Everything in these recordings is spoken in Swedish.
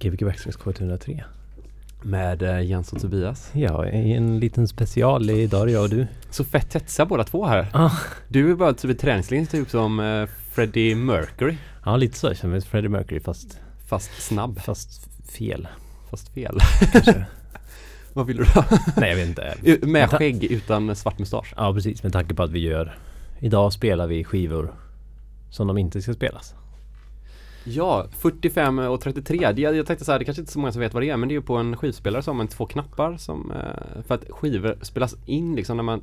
Gbg Backstrings K103. Med eh, Jens och Tobias. Ja, en liten special idag är det jag och du. Så fett hetsiga båda två här. Ah. Du är bara typ i träningslinjen typ som eh, Freddie Mercury. Ja, lite så. Jag känner mig som Freddie Mercury fast, Fast snabb. fast fel. Fast fel. Vad vill du ha? Nej, jag vet inte. Med skägg utan svart mustasch. Ja, precis. Med tanke på att vi gör... Idag spelar vi skivor som de inte ska spelas. Ja, 45 och 33. Det- Jag, jag tänkte så här, det kanske inte är så många som vet vad det är men det är ju på en skivspelare så har man två knappar som eh, För att skivor spelas in liksom när man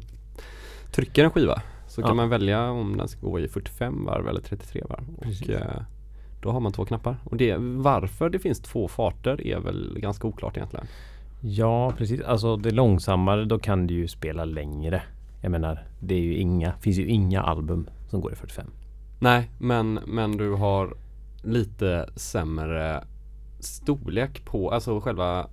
trycker en skiva Så kan Ja. man välja om den ska gå i 45 varv eller 33 varv. Precis. Och eh, då har man två knappar. Och det, varför det finns två farter är väl ganska oklart egentligen. Ja, precis. Alltså det långsammare, då kan du ju spela längre. Jag menar, det är ju inga, finns ju inga album som går i 45. Nej, men, men du har lite sämre storlek på, alltså själva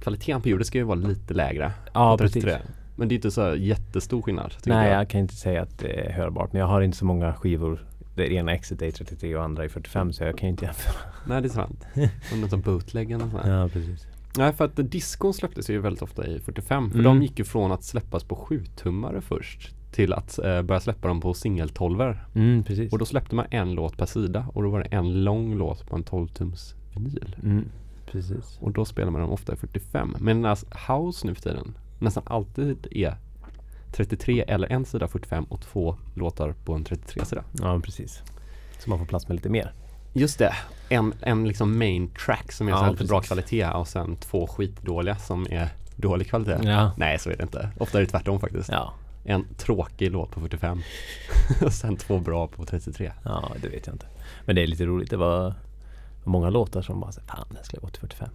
kvaliteten på ljudet ska ju vara lite lägre. Ja, precis. 33. Men det är inte så jättestor skillnad. Nej, jag. jag kan inte säga att det är hörbart. Men jag har inte så många skivor. Det ena exet är i 33 och andra i 45 så jag kan inte jämföra. Nej, det är sant. Om något som bootleg eller sånt. Ja, precis. Nej, för att diskon släpptes ju väldigt ofta i 45. För Mm. de gick ju från att släppas på 7-tummare först till att eh, börja släppa dem på singeltolver. Mm, precis. Och då släppte man en låt per sida och då var det en lång låt på en 12-tums vinyl. Mm, precis. Och då spelar man dem ofta i 45. Medan house nu för tiden nästan alltid är 33 eller en sida 45 och två låtar på en 33-sida. Ja, precis. Så man får plats med lite mer. Just det. En, en liksom main track som är Ja, så lite bra kvalitet och sen två skitdåliga som är dålig kvalitet. Ja. Nej, så är det inte. Ofta är det tvärtom faktiskt. Ja. En tråkig låt på 45 och sen två bra på 33. Ja, det vet jag inte. Men det är lite roligt. Det var många låtar som bara så fan den skulle gå till 45.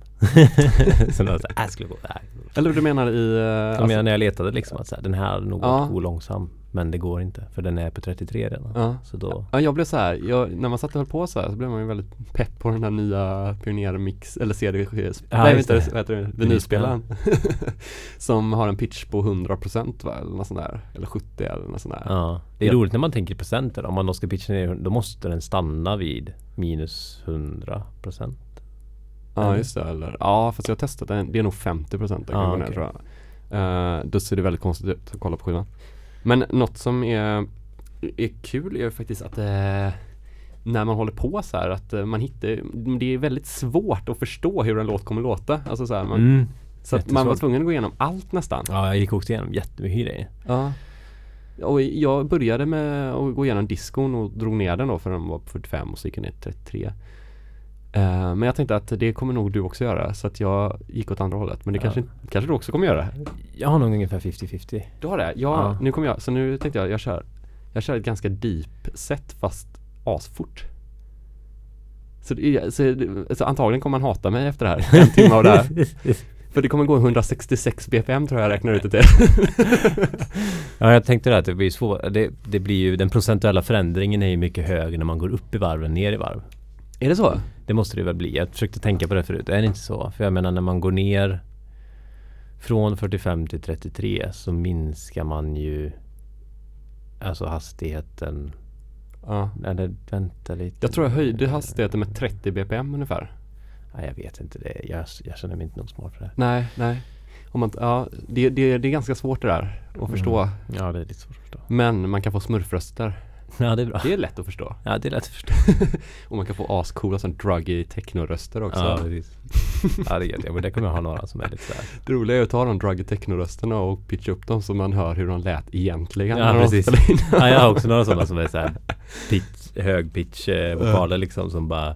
Sen var det så här, äh, skulle gå, nej. Eller du menar i... eh, Jag alltså- menar när jag letade liksom att så här, den här hade nog Ja. gått gå långsam. Men det går inte för den är på 33 redan. Ja. Så då, Ja, jag blev så här, jag, när man satt och höll på så här så blev man ju väldigt pepp på den här nya Pioneer-mix, eller CD, Ja, nej inte, vad heter det, vinylspelaren Som har en pitch på 100% va, eller något sånt där, eller 70 eller något sånt där ja. Det är Ja. roligt när man tänker i procenter. Om man då ska pitcha ner, då måste den stanna vid minus 100 procent. Ja just det, eller, ja fast jag har testat den, det är nog 50% den kan Ja, gå ner tror jag Eh, Då ser det väldigt konstigt ut att kolla på skivan Men något som är, är kul är faktiskt att eh, när man håller på så här att eh, man hittar, det är väldigt svårt att förstå hur en låt kommer låta. Alltså så här, man, Mm. Så att man var tvungen att gå igenom allt nästan. Ja, jag gick också igenom jättemycket grejer. Ja. Och jag började med att gå igenom diskon och drog ner den då för den var på 45 och så gick jag ner till 33. Eh, men jag tänkte att det kommer nog du också göra så att jag gick åt andra hållet. Men det Ja. kanske, kanske du också kommer göra? Jag har nog ungefär 50-50. Du har det? Ja, Ja. nu kommer jag. Så nu tänkte jag, jag kör, jag kör ett ganska deep set fast asfort. Så, så, så antagligen kommer man hata mig efter det här. En timme av det här. För det kommer gå 166 bpm tror jag jag räknar ut det till. Ja, jag tänkte det att det blir svårt. Det, det blir ju, den procentuella förändringen är ju mycket högre när man går upp i varv än ner i varv. Är det så? Det måste det väl bli. Jag försökte tänka på det förut. Är det inte så? För jag menar när man går ner från 45 till 33 så minskar man ju alltså hastigheten. Ja. Eller vänta lite. Jag tror jag höjde hastigheten med 30 bpm ungefär. Nej, jag vet inte det. Jag, jag känner mig inte nog smart för det. Nej, nej. Om man, ja, det, det, det är ganska svårt det där att förstå. Mm. Ja, det är lite svårt att förstå. Men man kan få smurfröster. Ja, det är bra. Det är lätt att förstå. Ja, det är lätt att förstå. Och man kan få ascoola sån druggy technoröster också. Ja, precis. Ja, det är det. Men det kommer jag ha några som är lite sådär. Det roliga är att ta de druggy technorösterna och pitcha upp dem så man hör hur de lät egentligen. Ja, precis. Ja, jag har också några sådana som är såhär pitch, hög pitch eh, vokaler liksom som bara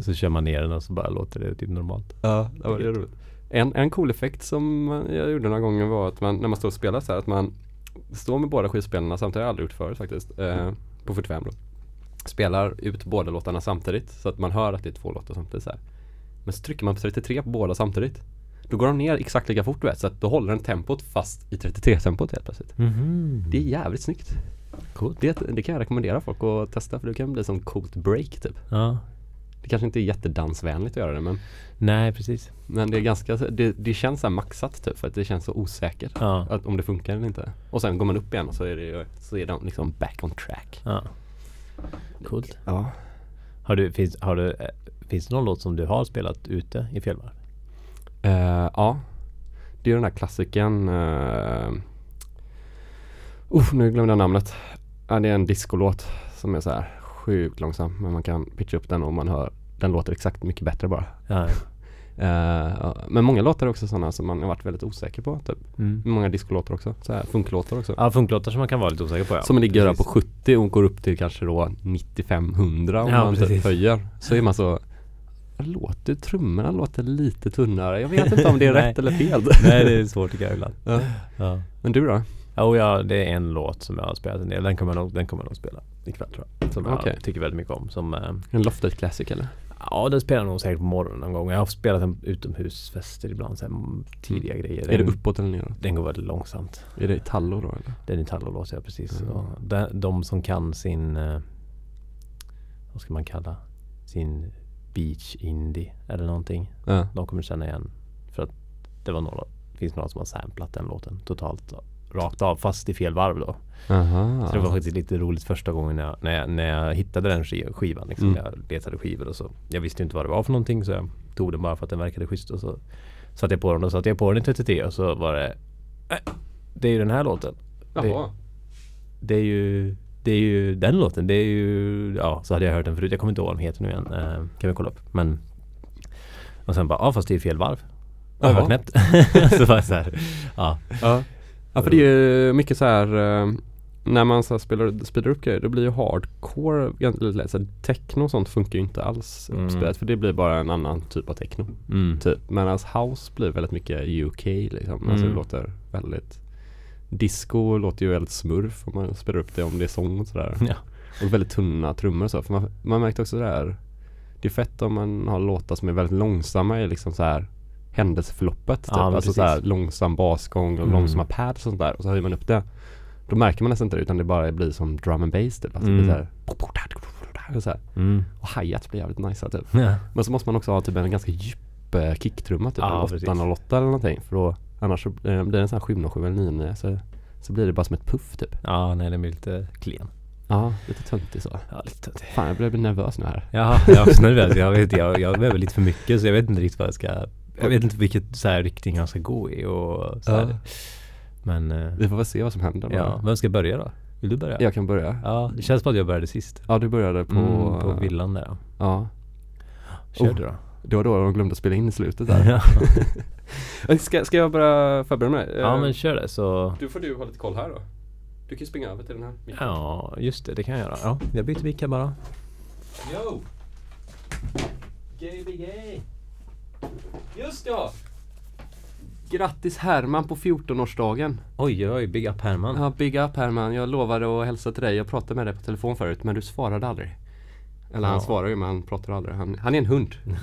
Så kör man ner den och så bara låter det typ normalt. Ja, det var det roligt. En, en cool effekt som jag gjorde några gånger var att man, när man står och spelar så här, att man står med båda skivspelarna samtidigt, har jag aldrig gjort förut faktiskt, eh, på 45 då. Spelar ut båda låtarna samtidigt så att man hör att det är två låtar samtidigt så här. Men så trycker man på 33 på båda samtidigt. Då går de ner exakt lika fort du vet, så att då håller den tempot fast i 33-tempot helt plötsligt. Mhm. Det är jävligt snyggt. Coolt. Det, det kan jag rekommendera folk att testa för det kan bli som coolt break typ. Ja. Det kanske inte är jättedansvänligt att göra det men, Nej, precis. men det är ganska, det, det känns så här maxat typ för att det känns så osäkert. Ja. Att, om det funkar eller inte. Och sen går man upp igen och så är det så är de liksom back on track. ja. Coolt. Ja. Har du, finns, har du, finns det någon låt som du har spelat ute i fjällvarv? Eh, ja, det är den här klassikern. Uh, uh, nu glömde jag namnet. Ja, det är en discolåt som är så här sjukt långsam. Men man kan pitcha upp den och man hör den låter exakt mycket bättre bara. Ja. Uh, men många låtar är också sådana som man har varit väldigt osäker på. Typ. Mm. Många discolåtar också. Så här, funklåtar också. Ja, funklåtar som man kan vara lite osäker på ja. Som ligger där på Precis. 70 och går upp till kanske då 95-100 om Ja, man typ höjer. Så är man så Låter trummorna låter lite tunnare. Jag vet inte om det är rätt eller fel. Nej, det är svårt tycker jag ibland. Ja. Ja. Men du då? Oh, ja, det är en låt som jag har spelat en del. Den kommer jag nog, den kommer jag nog spela ikväll tror jag. Som Okej. jag tycker väldigt mycket om. Som, eh, En Lofted Classic eller? ja, den spelar jag nog säkert på morgonen någon gång. Jag har spelat den utomhusfester ibland. Så här, mm, tidiga grejer. Är det Den- uppåt eller neråt? Den går väldigt långsamt. Är det i Tallo då eller? Den är Italo-låt, ja precis. Mm. De, de som kan sin, eh, vad ska man kalla, sin beach indie eller någonting. Ja. De kommer känna igen. För att det var några, det finns några som har samplat den låten totalt rakt av fast i fel varv då. Aha. Så det var faktiskt lite roligt första gången när jag, när jag, när jag hittade den ski- skivan. Liksom, Mm. Jag letade skivor och så. Jag visste inte vad det var för någonting så jag tog den bara för att den verkade schysst och så satte jag på den och satte jag på den i 33 och så var det äh, Det är ju den här låten. Jaha. Det är ju Det är ju den låten. Det är ju Ja, så hade jag hört den förut. Jag kommer inte ihåg vad den heter nu igen. Eh, kan vi kolla upp. Men Och sen bara, ja fast det är fel varv. Jaha. Överknäppt. så var det så här, ja. Ja. Ja, för det är ju mycket så här eh, när man så spelar, speedar upp grejer då blir ju hardcore, lite lätt. Så techno och sånt funkar ju inte alls Mm. uppspelat för det blir bara en annan typ av techno. Mm. Typ. Medan house blir väldigt mycket UK liksom. Alltså Mm. det låter väldigt Disco låter ju väldigt smurf om man spelar upp det om det är sång och sådär. Ja. Och väldigt tunna trummor och så. För man, man märkte också det här Det är fett om man har låtar som är väldigt långsamma i liksom så här händelseförloppet. Typ. Ja, alltså så här långsam basgång och Mm. långsamma pads och sånt där. Och så höjer man upp det. Då märker man nästan inte det utan det bara blir som drum and bass typ. Alltså det blir Mm. så här, och så här. Mm. Och hi-hat blir jävligt nice typ. Ja. Men så måste man också ha typ en ganska djup eh, kicktrumma typ. Ja, en precis. 808 eller någonting. För då annars så eh, blir det en sån här 707 eller 99 så, så blir det bara som ett puff typ. ja, nej den blir lite klen. Ja, lite töntigt så. Ja, lite töntig. Fan jag börjar bli nervös nu här. Ja, jag är också nervös. Jag vet jag, jag behöver lite för mycket så jag vet inte riktigt vad jag ska Jag vet inte vilket så här riktning jag ska gå i och så här. Ja. Men eh, Vi får väl se vad som händer. ja, vem ska börja då? Vill du börja? Jag kan börja. Ja, det känns som att jag började sist. Ja du började på, mm, på villan där ja. Kör Oh. du då. det var då de glömde spela in i slutet där. ska, ska jag bara förbereda mig? ja men kör det så Du får du ha lite koll här då. Du kan ju springa över till den här micken. Ja, just det, det kan jag göra. Ja, jag byter mick här bara. Yo! Gbg! Just ja! Grattis Herman på 14-årsdagen. Oj, oj, big up Herman. Ja, big up Herman. Jag lovade att hälsa till dig. Jag pratade med dig på telefon förut men du svarade aldrig. Eller han Ja. svarar ju men han pratar aldrig. Han, han är en hund.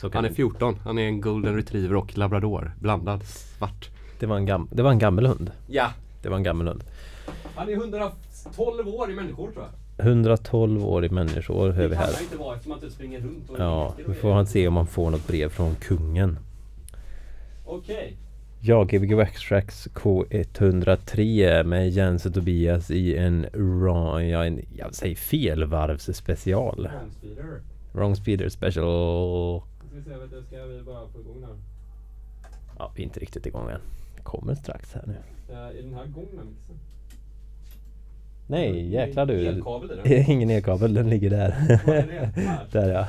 Kan Han är 14. Han är en golden retriever och labrador. Blandad. Svart. det, var en gam... det var en gammal hund. Ja. Det var en gammal hund. Han är 112 år i människor tror jag. 112 år i människoår hör vi här. inte vara eftersom man inte springer runt och Ja, då får han se om han får något brev från kungen. Okej. Jag, Gbg Waxtrax K103 med Jens och Tobias i en, wrong, ja, en jag säger felvarvsspecial. Speeder. Wrong speeder special. Ska vi se, ska vi bara få igång den? Ja, vi är inte riktigt igång än. Kommer strax här nu. Är den här mixen? Nej, jäklar du. Elkabel den? Ingen elkabel, den ligger där. Var är det? Här. där ja.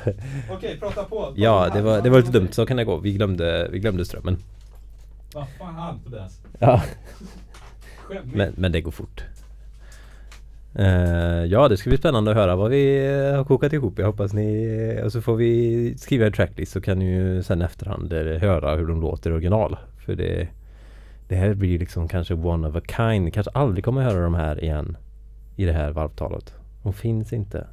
Okej, prata på. Ja, det var, det var lite dumt. Så kan det gå. Vi glömde, vi glömde strömmen. Vad fan Tobias? Ja, men, men det går fort. Eh, ja, det ska bli spännande att höra vad vi eh, har kokat ihop. Jag hoppas ni... Och så får vi skriva en tracklist så kan ni ju sen efterhand eh, höra hur de låter i original. För det... Det här blir liksom kanske one of a kind. Kanske aldrig kommer höra de här igen. I det här varvtalet. Hon finns inte.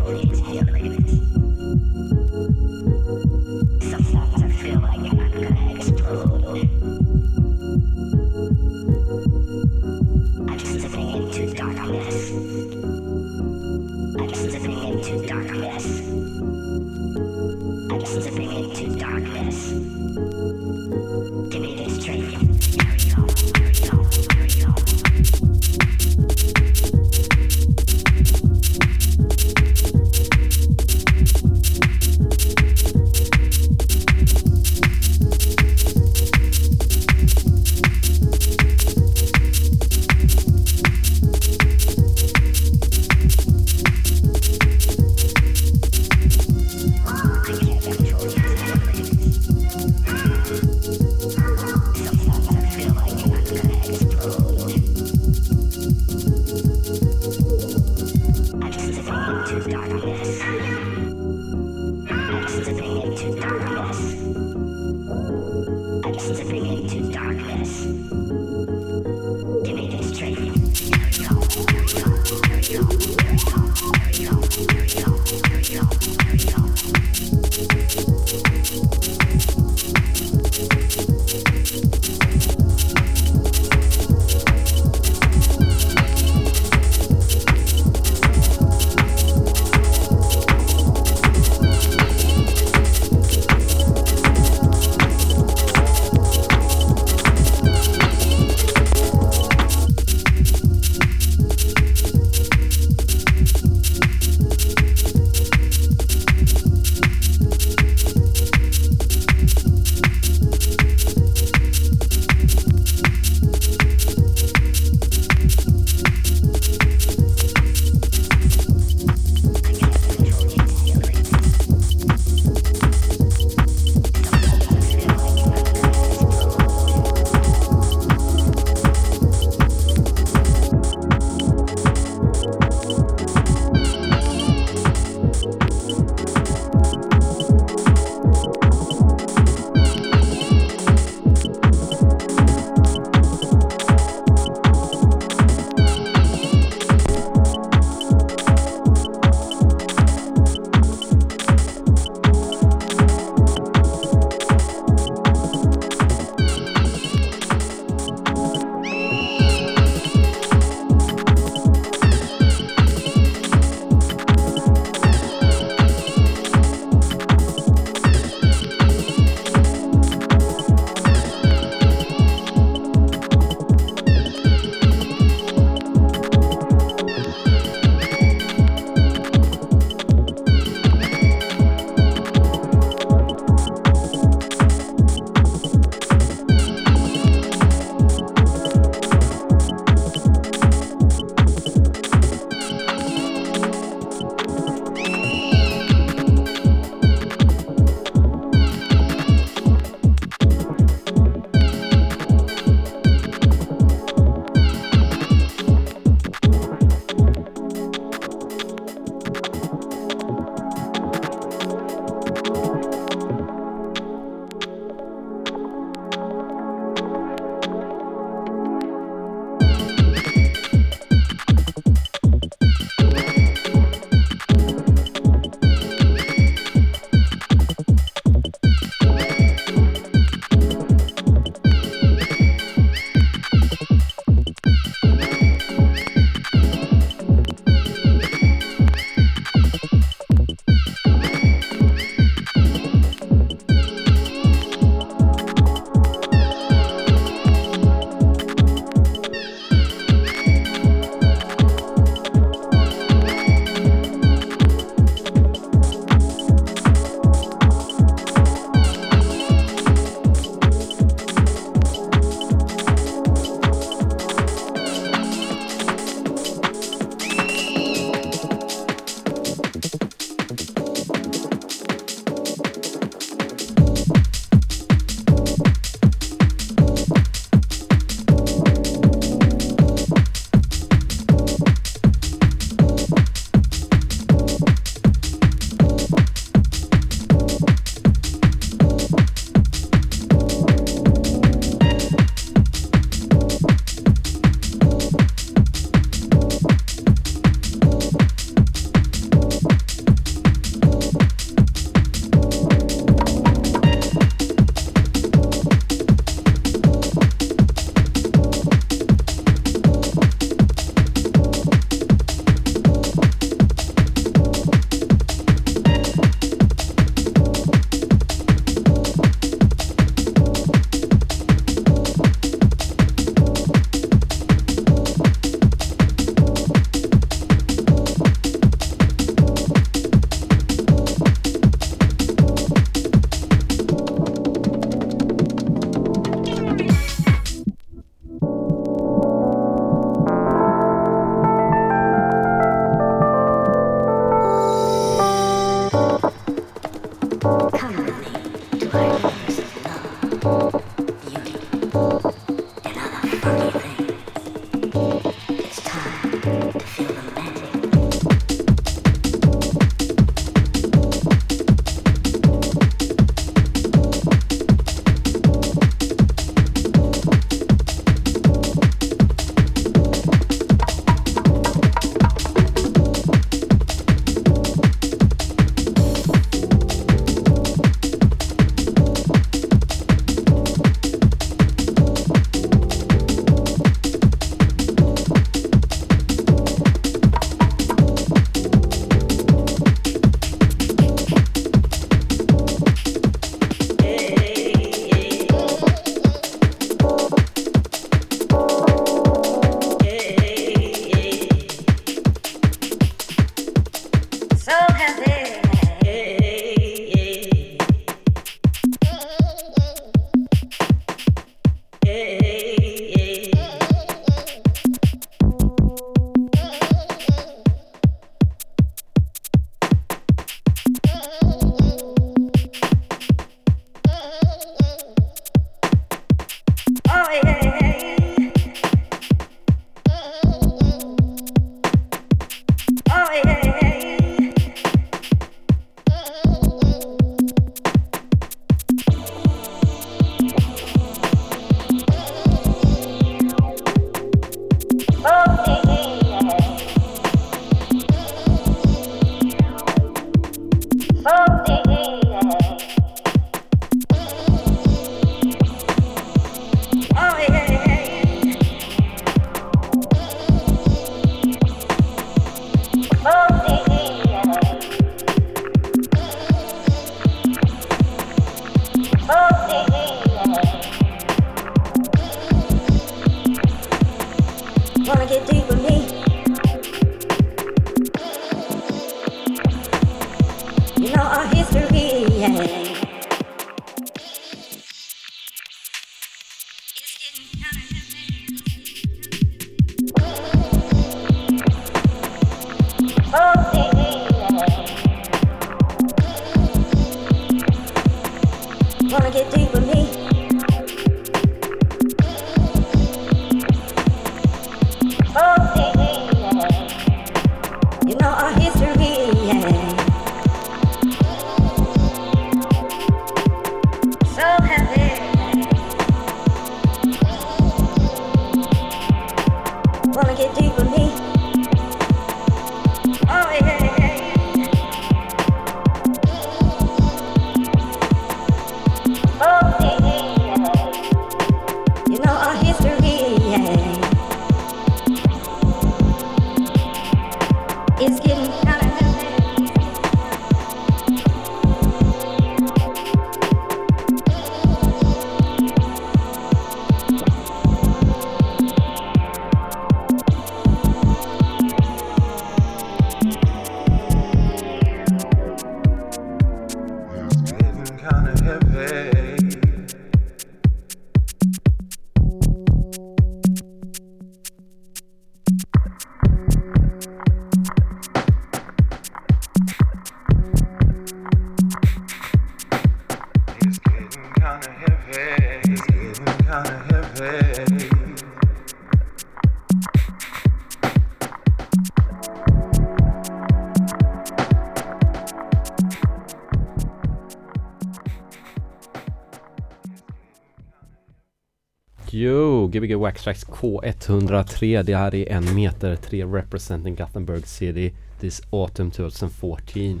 Gbg Waxtrax K103. Det här är en meter 3 representing Gothenburg City this autumn 2014.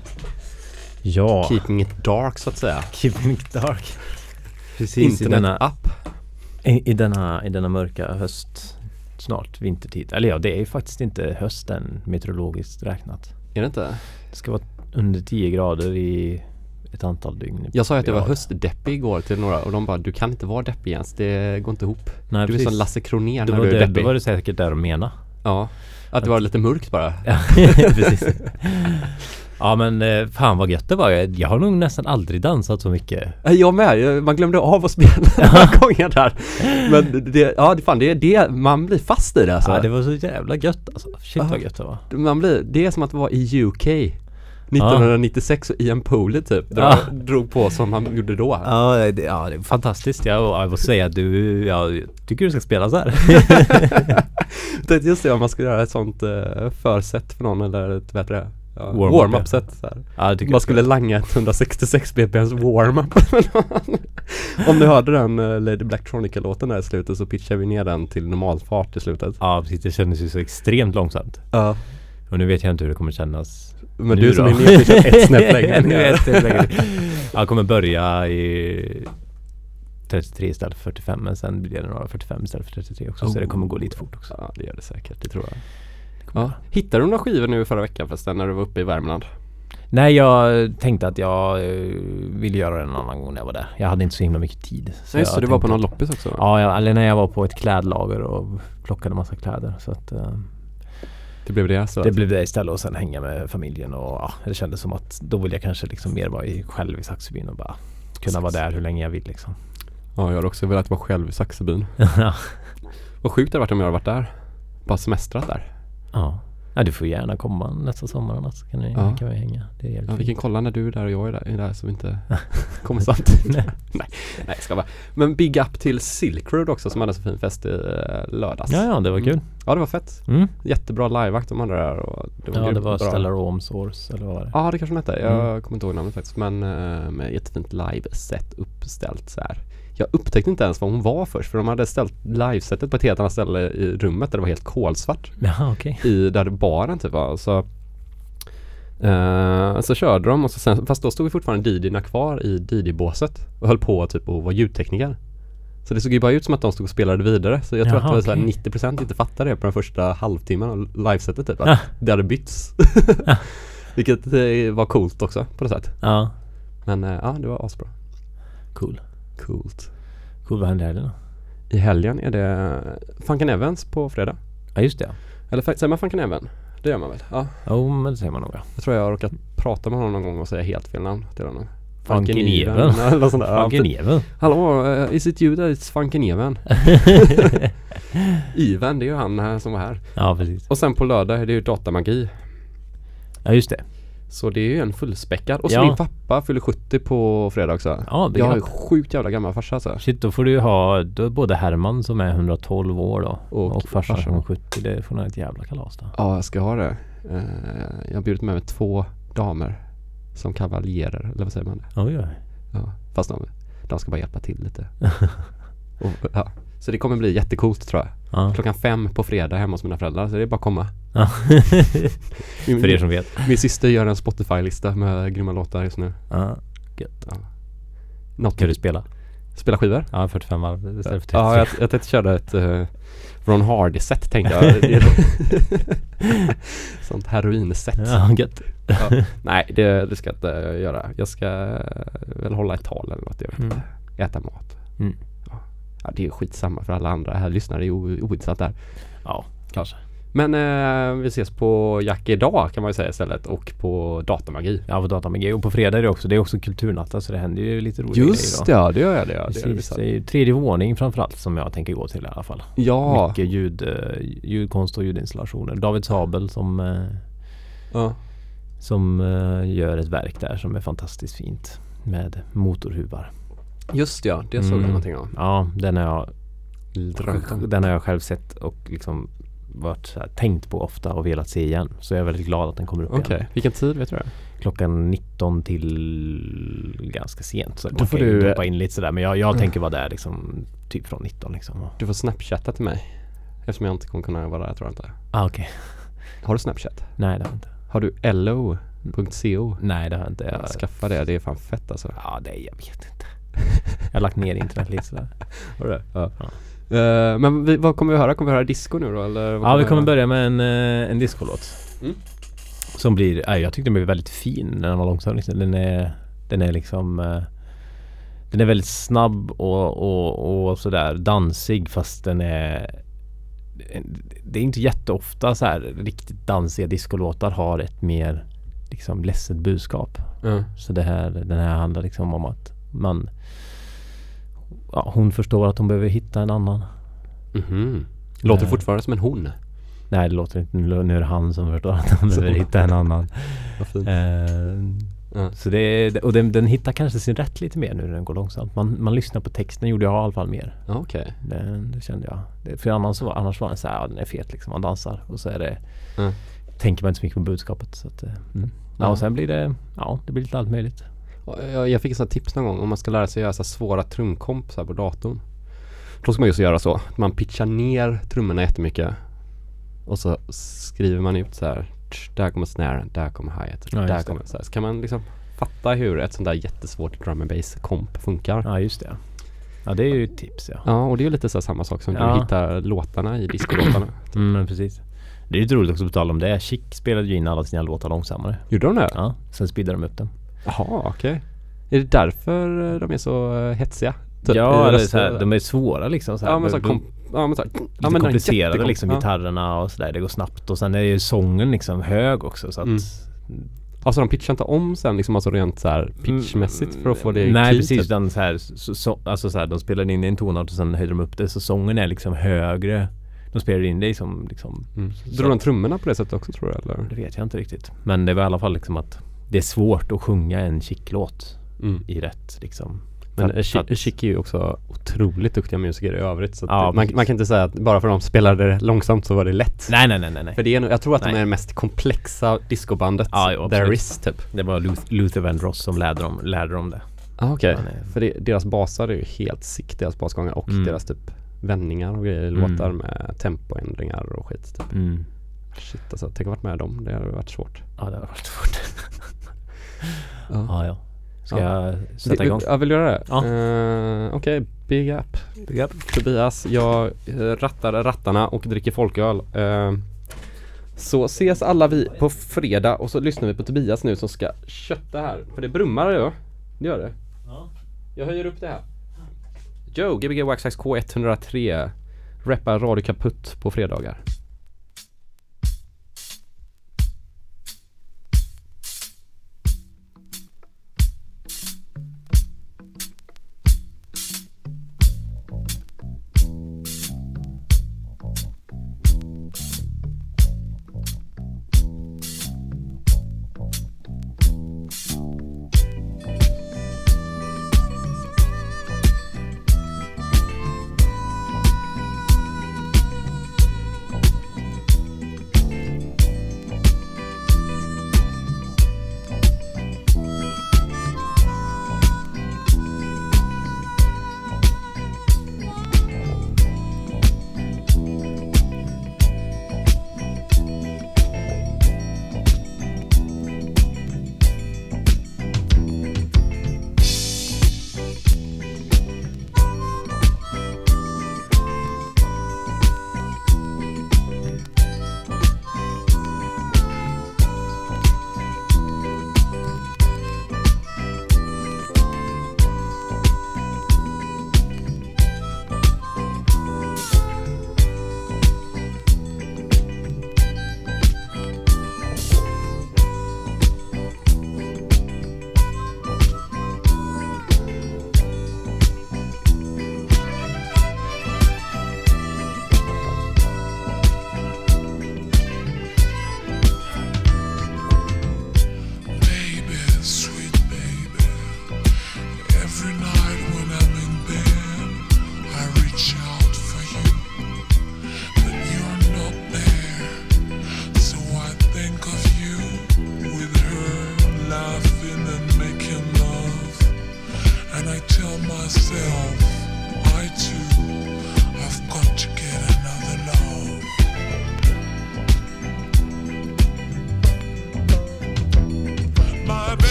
Ja, Keeping it dark så att säga. Keeping it dark. Precis i Internet denna, app. i, i, denna, i denna mörka höst, snart vintertid. Eller ja, det är ju faktiskt inte hösten meteorologiskt räknat. Är det inte? Det ska vara under 10 grader i ett antal dygn. Jag sa ju att jag var höstdeppig igår till några och de bara du kan inte vara deppig Jens, det går inte ihop. Nej, du är precis. som Lasse Kronér det när var du är det, deppig. då var det säkert där de menade. Ja, att det var lite mörkt bara. Ja, precis. Ja men eh, fan vad gött det var. Jag, har nog nästan aldrig dansat så mycket. Nej, Jag med, man glömde av att spela några gånger där. Men det, ja det fan det är det, man blir fast i det alltså. Ja, det var så jävla gött alltså. Shit vad gött det var. Man blir, det är som att vara i UK 1996 och Ian Pooley typ dra, Ja. drog på som han gjorde då. Ja det, ja, det är fantastiskt. Jag, jag måste säga att du, jag tycker du ska spela så här. Just det, om man ska göra ett sånt uh, försätt för någon eller ett, det? Ja, Warm-up, warm-up ja. set så. Ja, Man skulle langa ett 166 bpms warm-up Om ni hörde den uh, Lady Blacktronica-låten där i slutet så pitchade vi ner den till normalfart i slutet Ja precis, det kändes ju så extremt långsamt. Ja Och nu vet jag inte hur det kommer kännas. Men nu du som då. är nedpitchad ett snäpp längre Nu är ett snäpp längre. Jag kommer börja i 33 istället för 45 men sen blir det några 45 istället för 33 också. Så det kommer gå lite fort också. Ja det gör det säkert, det tror jag Det ja. Hittade du några skivor nu förra veckan förresten när du var uppe i Värmland? Nej jag tänkte att jag eh, ville göra det en annan gång när jag var där. Jag hade inte så himla mycket tid. Så det, jag du var på någon loppis också? Ja, jag, eller när jag var på ett klädlager och plockade massa kläder. Så att, eh, Det blev det så? Det blev det istället och sen hänga med familjen och ja, det kändes som att då vill jag kanske liksom mer vara i, själv i Saxebyn och bara kunna vara där hur länge jag vill liksom. Ja, jag har också velat vara själv i Saxebyn. Vad sjukt det hade varit om jag hade varit där. Bara semestrat där. ja. Ja, du får gärna komma nästa sommar annars kan vi, Ja. kan vi hänga. Det är Ja, vi kan kolla när du är där och jag är där, är där så vi inte kommer samtidigt. Nej. nej, nej, ska bara. Men big up till Silk Road också som hade så fin fest i eh, lördags. Ja, ja, det var kul. Ja, det var fett. Mm. Jättebra liveakt de hade där och det var Ja, det var bra. Stellar Rome Source eller vad var det? Ja, det kanske den hette. Jag Mm. kommer inte ihåg namnet faktiskt. Men eh, med jättefint live-set uppställt så här. Jag upptäckte inte ens vad hon var först för de hade ställt livesetet på ett helt annat ställe i rummet där det var helt kolsvart. Jaha, okej. i där baren typ var. Så, eh, så körde de och så sen, fast då stod vi fortfarande DJ'na kvar i DJ-båset och höll på typ att vara ljudtekniker. Så det såg ju bara ut som att de stod och spelade vidare. Så jag tror Jaha, att det var okej. 90% inte fattade det på den första halvtimmen av livesetet typ. Att Ah. det hade bytts. Vilket eh, var coolt också på något sätt. Ja, Men eh, ja, det var asbra. cool. Coolt. Cool, vad hände i helgen då? I helgen är det Funken Evans på fredag. Ja, just det. Eller säger man Funken Even? Det gör man väl? Ja. Jo, men det säger man nog ja. Jag tror jag har råkat prata med honom någon gång och säga helt fel namn till honom. Funken Even, Funken Even. Hallå, uh, is it you that is Funken Even? Even, det är ju han här som var här. Ja, precis. Och sen på lördag är det ju datamagi. Ja, just det. Så det är ju en fullspäckad. Och så Ja. din pappa fyller 70 på fredag också. Ja, det jag är klart. sjukt jävla gammal farsa alltså. Shit, då får du ju ha då är både Herman som är 112 år då Och och, farsan farsan. som är 70. Det får nog ett jävla kalas då. Ja, jag ska ha det. Eh, jag har bjudit med mig två damer som kavaljerer, eller vad säger man? Oj, oj. Ja, fast de, de ska bara hjälpa till lite. och, ja. Så det kommer bli jättecoolt tror jag. Ja. Klockan fem på fredag hemma hos mina föräldrar, så det är bara att komma. ja. Min, För er som vet. min syster gör en Spotify-lista med grymma låtar just nu. Ja. Gött. Något Kan du spela? spela skivor? Ja, 45 varv istället för 30. Ja, jag, jag tänkte köra ett uh, Ron Hardy-set tänkte jag. Sånt heroin-set. Ja, gött. Ja. Nej, det, det ska jag inte göra. Jag ska väl hålla ett tal eller något. Jag vet Mm. inte. Äta mat. Mm. Ja. det är skitsamma för alla andra här lyssnare. Det är ointressant där. Ja, kanske. Men eh, vi ses på Jack idag kan man ju säga istället och på Datamagi. Ja, på datamagi. Och på fredag är det också. Det är också kulturnatten så det händer ju lite roliga Just grejer det, ja det gör jag det. Ja, det, är det Precis. visst. Det är tredje våning framförallt som jag tänker gå till i alla fall. ja. Mycket ljud, eh, ljudkonst och ljudinstallationer. David Sabel som, eh, ja. som eh, gör ett verk där som är fantastiskt fint. Med motorhuvar. Just ja, det såg jag Mm. någonting om. Ja, den har jag. Den har jag själv sett och liksom varit här, tänkt på ofta och velat se igen. Så jag är väldigt glad att den kommer upp Okej, igen. vilken tid vet du det? Klockan 19 till ganska sent. Så Då får du- droppa in lite sådär. Men jag, jag tänker vara där liksom typ från 19 liksom. Du får snapchatta till mig. Eftersom jag inte kommer kunna vara där tror jag inte. Ah, okej. Har du snapchat? Nej det har jag inte. Har du lo.co? Nej det har jag inte. Jag, Skaffa det, det är fan fett alltså. ja det jag vet inte. Jag har lagt ner internet lite sådär. Har du det? Ja. Ja. Eh, men vi, vad kommer vi höra? Kommer vi höra disco nu då eller? Ja vi kommer börja med en, eh, en discolåt. Mm. Som blir, nej, jag tyckte den blev väldigt fin när den var långsam. Liksom. Den är, den är liksom eh, Den är väldigt snabb och, och, och sådär dansig fast den är Det är inte jätteofta så här riktigt dansiga discolåtar har ett mer liksom ledset budskap. Ja. Så det här, den här handlar liksom om att man ja, Hon förstår att hon behöver hitta en annan. Mhm. Låter Eh. fortfarande som en hon. Nej det låter inte, nu är det han som förstår att han behöver hitta en annan. Vad. Eh, Ja. Så det är, och den, den hittar kanske sin rätt lite mer nu när den går långsamt. Man, man lyssnar på texten, gjorde jag i alla fall mer. Okej. Det, det kände jag. Det, för annars, så, annars var den så här, ja, den är fet liksom. Man dansar och så är det Ja. Tänker man inte så mycket på budskapet. Så att, eh, mm. Ja. och sen blir det, ja det blir lite allt möjligt. Jag, fick ett sånt tips någon gång om man ska lära sig göra så svåra trumkomp så här på datorn. Då ska man just göra så. Man pitchar ner trummorna jättemycket. Och så skriver man ut så här. "Tsch, Där kommer snaren, där kommer hi-hat, Ja, där kommer så här. Så kan man liksom fatta hur ett sånt där jättesvårt drum and bass komp funkar. Ja just det. Ja det är ju ett tips ja. Ja, och det är ju lite så samma sak som Ja. du hittar låtarna i discolåtarna. Mm, men precis. Det är lite roligt också på tal om det. Chic spelade ju in alla sina låtar långsammare. Gjorde de det? Ja, sen speedade de upp dem. Jaha, okej. Är det därför eh, de är så eh, hetsiga? typ, ja, i eller så här, de är svåra liksom. Så här, Ja men så här, kom, ja men så här, ja, men den komplicerade liksom ja. gitarrerna och sådär. Det går snabbt och sen är ju sången liksom hög också så att Mm. Alltså de pitchar inte om sen liksom alltså rent så här pitchmässigt för att få det i Nej key, precis, typ. utan så här, så, så, alltså så här, de spelade in i en tonart och sen höjde de upp det så sången är liksom högre. De spelade in det som liksom, Mm. Drog de trummorna på det sättet också tror du eller? det vet jag inte riktigt. Men det var i alla fall liksom att det är svårt att sjunga en chicklåt Mm. i rätt liksom. Men Chic är ju också otroligt duktiga musiker i övrigt så Ja, man, man kan inte säga att bara för att de spelade långsamt så var det lätt. Nej nej nej nej. För det är, nog- jag tror att de Nej. är det mest komplexa discobandet Ja, jo, there is typ. Det var Luth- Luther Vandross som lärde dem, lärde dem det. Ah, Okej, är- för det, deras basar är ju helt sick, deras basgångar och Mm. deras typ vändningar och grejer i Mm. låtar med tempoändringar och skit typ. Mm. Shit alltså, tänk att varit med dem, det hade varit svårt. Ja det har varit svårt. Ja. ja ja. Ska Ja. jag sätta igång? Ja, vill göra det? Ja. Eh, Okej, Big Up. Tobias, jag eh, rattar rattarna och dricker folköl. Eh, så ses alla vi på fredag och så lyssnar vi på Tobias nu som ska kötta här. För det brummar ju. Det gör det. Jag höjer upp det här. Joe, Gbg Waxax K103. Rappar Radio Kaputt på fredagar.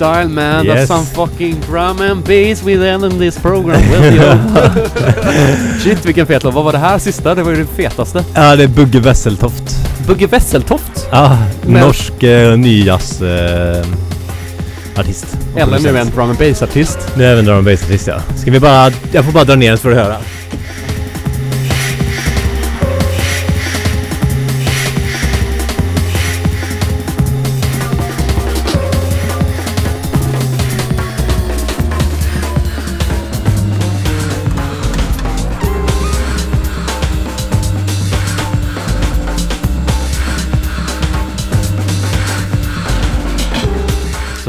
Style man. Yes. That's some fucking drum and bass with end in this program. Will you? Shit vilken fet låt. Vad var det här sista? Det var ju det fetaste. Ja, det är Bugge Wesseltoft. Bugge Wesseltoft. Ja, Men- norsk eh, nyjazz eh, artist. Eller nu en drum and bass artist. Det är även drum and bass artist ja. Ska vi bara... Jag får bara dra ner den för att höra.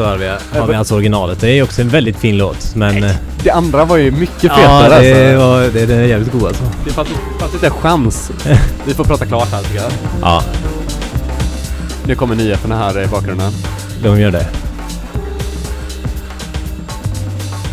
Så har vi, har vi alltså originalet. Det är också en väldigt fin låt. Men... eh, Det andra var ju mycket Ja, fetare det, alltså. var, det, det är jävligt god alltså. Det fanns, fanns inte en chans. Vi får prata klart här tycker jag. Ja, Nu kommer nyheterna här i bakgrunden. de gör det.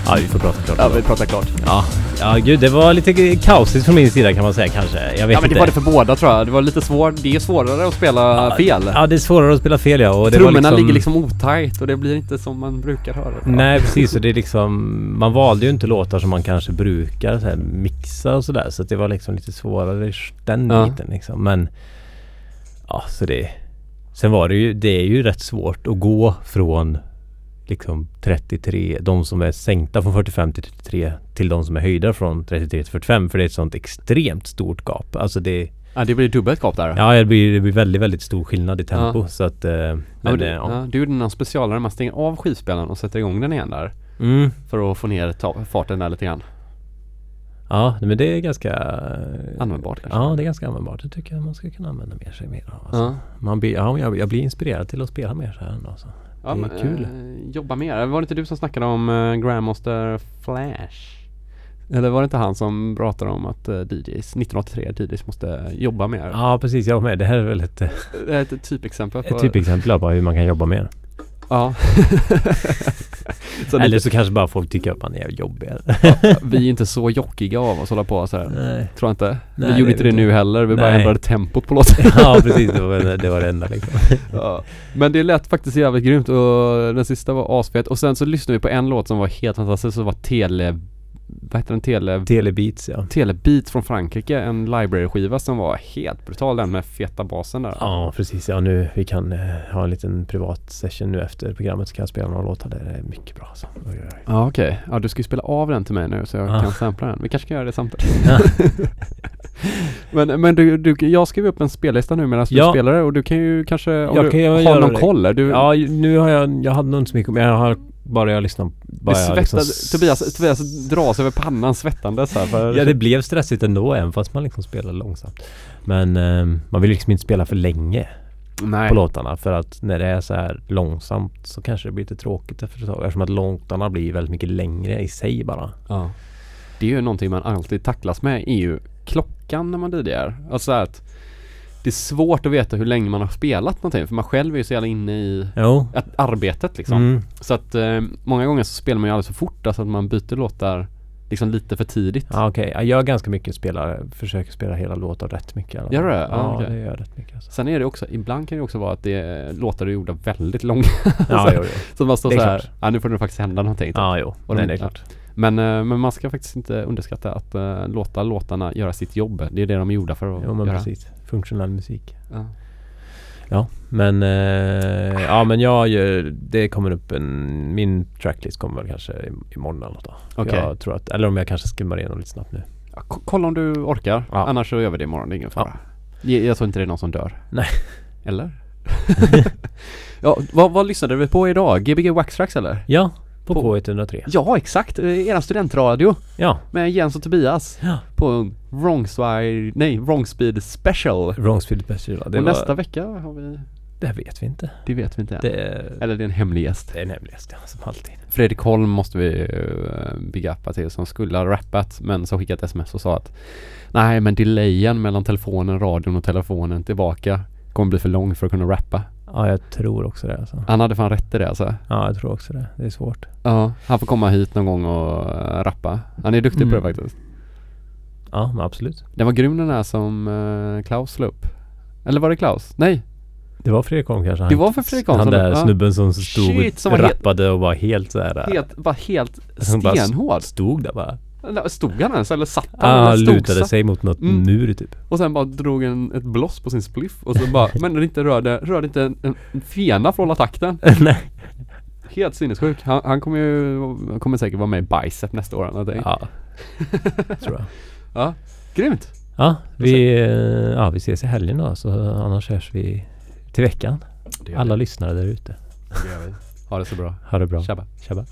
Ja, vi får prata klart. Ja, vi pratar klart. Ja, ja gud det var lite kaosigt från min sida kan man säga kanske. Jag vet Ja men det inte. var det för båda tror jag. Det var lite svårt. Det är svårare att spela fel. Ja, det är svårare att spela fel ja. Och det Trummorna var ligger liksom otajt och det blir inte som man brukar höra. Nej precis och det är liksom Man valde ju inte låtar som man kanske brukar så här, mixa och sådär så att det var liksom lite svårare den Ja. biten liksom men Ja så det Sen var det ju Det är ju rätt svårt att gå från Liksom 33 De som är sänkta från 45 till 33 Till de som är höjda från 33 till 45 för det är ett sånt extremt stort gap Alltså det Ja det blir dubbelt gap där. Ja det blir, det blir väldigt väldigt stor skillnad i tempo Ja. så att eh, Ja, Men men du, eh, ja. ja. du gjorde någon specialare, man stänger av skivspelaren och sätter igång den igen där. Mm. För att få ner farten där lite grann. Ja, men det är ganska... Användbart kanske? Ja, det är ganska användbart. Det tycker jag man ska kunna använda mer sig mer av. Alltså. Ja. Man blir, ja, jag, jag blir inspirerad till att spela mer så här ändå. Alltså. Ja, det är men, kul. Eh, jobba mer. Var det inte du som snackade om eh, Grandmaster Flash? Eller var det inte han som pratade om att eh, DJs, 1983 DJs måste jobba mer? Ja, precis. Jag med. Det här är väl ett, eh, ett typexempel på... ett typexempel på hur man kan jobba mer. Ja. Så Eller lite, så kanske bara folk tycker att man är jobbig. vi är inte så jockiga av oss hålla på så här. Nej. Tror jag inte. Nej, vi gjorde inte det nu heller, vi bara Nej. ändrade tempot på låten. ja precis, det var det, var det enda liksom. ja. Men det lät faktiskt jävligt grymt och den sista var asfet och sen så lyssnade vi på en låt som var helt fantastisk som var Tele... Vad heter den? Tele... Telebeats ja. Telebeat från Frankrike, en library-skiva som var helt brutal den med feta basen där. Ja precis, ja nu vi kan eh, ha en liten privat session nu efter programmet så kan jag spela några låtar där. Det är mycket bra alltså. Ja okej, ja du ska ju spela av den till mig nu så jag Ja. kan sampla den. Vi kanske kan göra det samtidigt. Ja. men men du, du, jag skrev upp en spellista nu medan du Ja. spelar det och du kan ju kanske, om Jag du kan har någon det. koll där, du Ja nu har jag, jag hade nog inte så mycket men jag har bara jag lyssnat bara jag liksom Tobias, Tobias dras över pannan svettandes här för Ja det blev stressigt ändå även fast man liksom spelar långsamt. Men eh, man vill liksom inte spela för länge Nej. på låtarna för att när det är så här långsamt så kanske det blir lite tråkigt efter ett tag eftersom att låtarna blir väldigt mycket längre i sig bara. Ja. Det är ju någonting man alltid tacklas med är ju klockan när man DJar. Alltså att det är svårt att veta hur länge man har spelat någonting för man själv är ju så jävla inne i Jo. att arbetet liksom. Mm. Så att eh, många gånger så spelar man ju alldeles för fort, alltså att man byter låtar liksom lite för tidigt. Ja okej, jag gör ganska mycket spelare, försöker spela hela låtar rätt mycket fall. Gör du det? Ja, Ja, okej. det gör jag rätt mycket alltså. Sen är det också, ibland kan det också vara att det är låtar är gjorda väldigt långa. Ja, jo, jo. så man står så här, ja nu får det faktiskt hända någonting. typ. Ja, jo. Och Nej, de- det är klart. Men, eh, men man ska faktiskt inte underskatta att uh, låta låtarna göra sitt jobb. Det är det de är gjorda för att Jo men göra. precis. Funktionell musik. Ja. Ja, men eh, ja men jag gör, det kommer upp en, min tracklist kommer väl kanske imorgon eller något då. Okej. Jag tror att, eller om jag kanske skimmar igenom lite snabbt nu. Ja, ko- kolla om du orkar. Ja. Annars så gör vi det imorgon, det är ingen fara. Jag, jag tror inte det är någon som dör. Nej. Eller? ja, vad, vad lyssnade vi på idag? Gbg Wax Tracks eller? Ja, på, På- K103. Ja, exakt. Eh, Eran studentradio Ja, med Jens och Tobias. Ja. På Wrongswire, nej, Wrongspeed Special. Wrongsfield Special. Det, och var, nästa vecka har vi, det vet vi inte. det vet vi inte än. Det är, Eller det är en hemlig gäst. det är en hemligast ja, som alltid. Fredrik Holm måste vi uh, till som skulle ha rappat men som skickat sms och sa att Nej men delayen mellan telefonen, radion och telefonen tillbaka kommer bli för lång för att kunna rappa. Ja, jag tror också det alltså. Han hade fan rätt i det alltså. Ja, jag tror också det. Det är svårt. Ja, han får komma hit någon gång och eh, rappa. Han är duktig på Mm. det faktiskt. Ja, men absolut. Det var grym den här som eh, Klaus la upp. Eller var det Klaus? Nej, Det var Fredrik Holm kanske. Det var för Fredrik Holm Han där ja. snubben som stod Shit, som och var helt- rappade och var helt såhär. helt, var helt Han bara stenhård. Stod där bara. Stod han ens eller satt han? Eller han lutade satt? sig mot något Mm. mur typ. Och sen bara drog en, ett bloss på sin spliff och så bara, men inte rörde, rörde inte en, en en fena hålla takten. Nej. Helt sinnessjuk. Han, han kommer ju, han kommer säkert vara med i Bicep nästa år eller någonting. Ja. tror jag. ja. Grymt! Ja, vi, ja, vi ses i helgen då så annars hörs vi till veckan. Alla lyssnare där ute. Det gör vi. Ha det så bra. Ha det bra. Tjabba. Tjabba.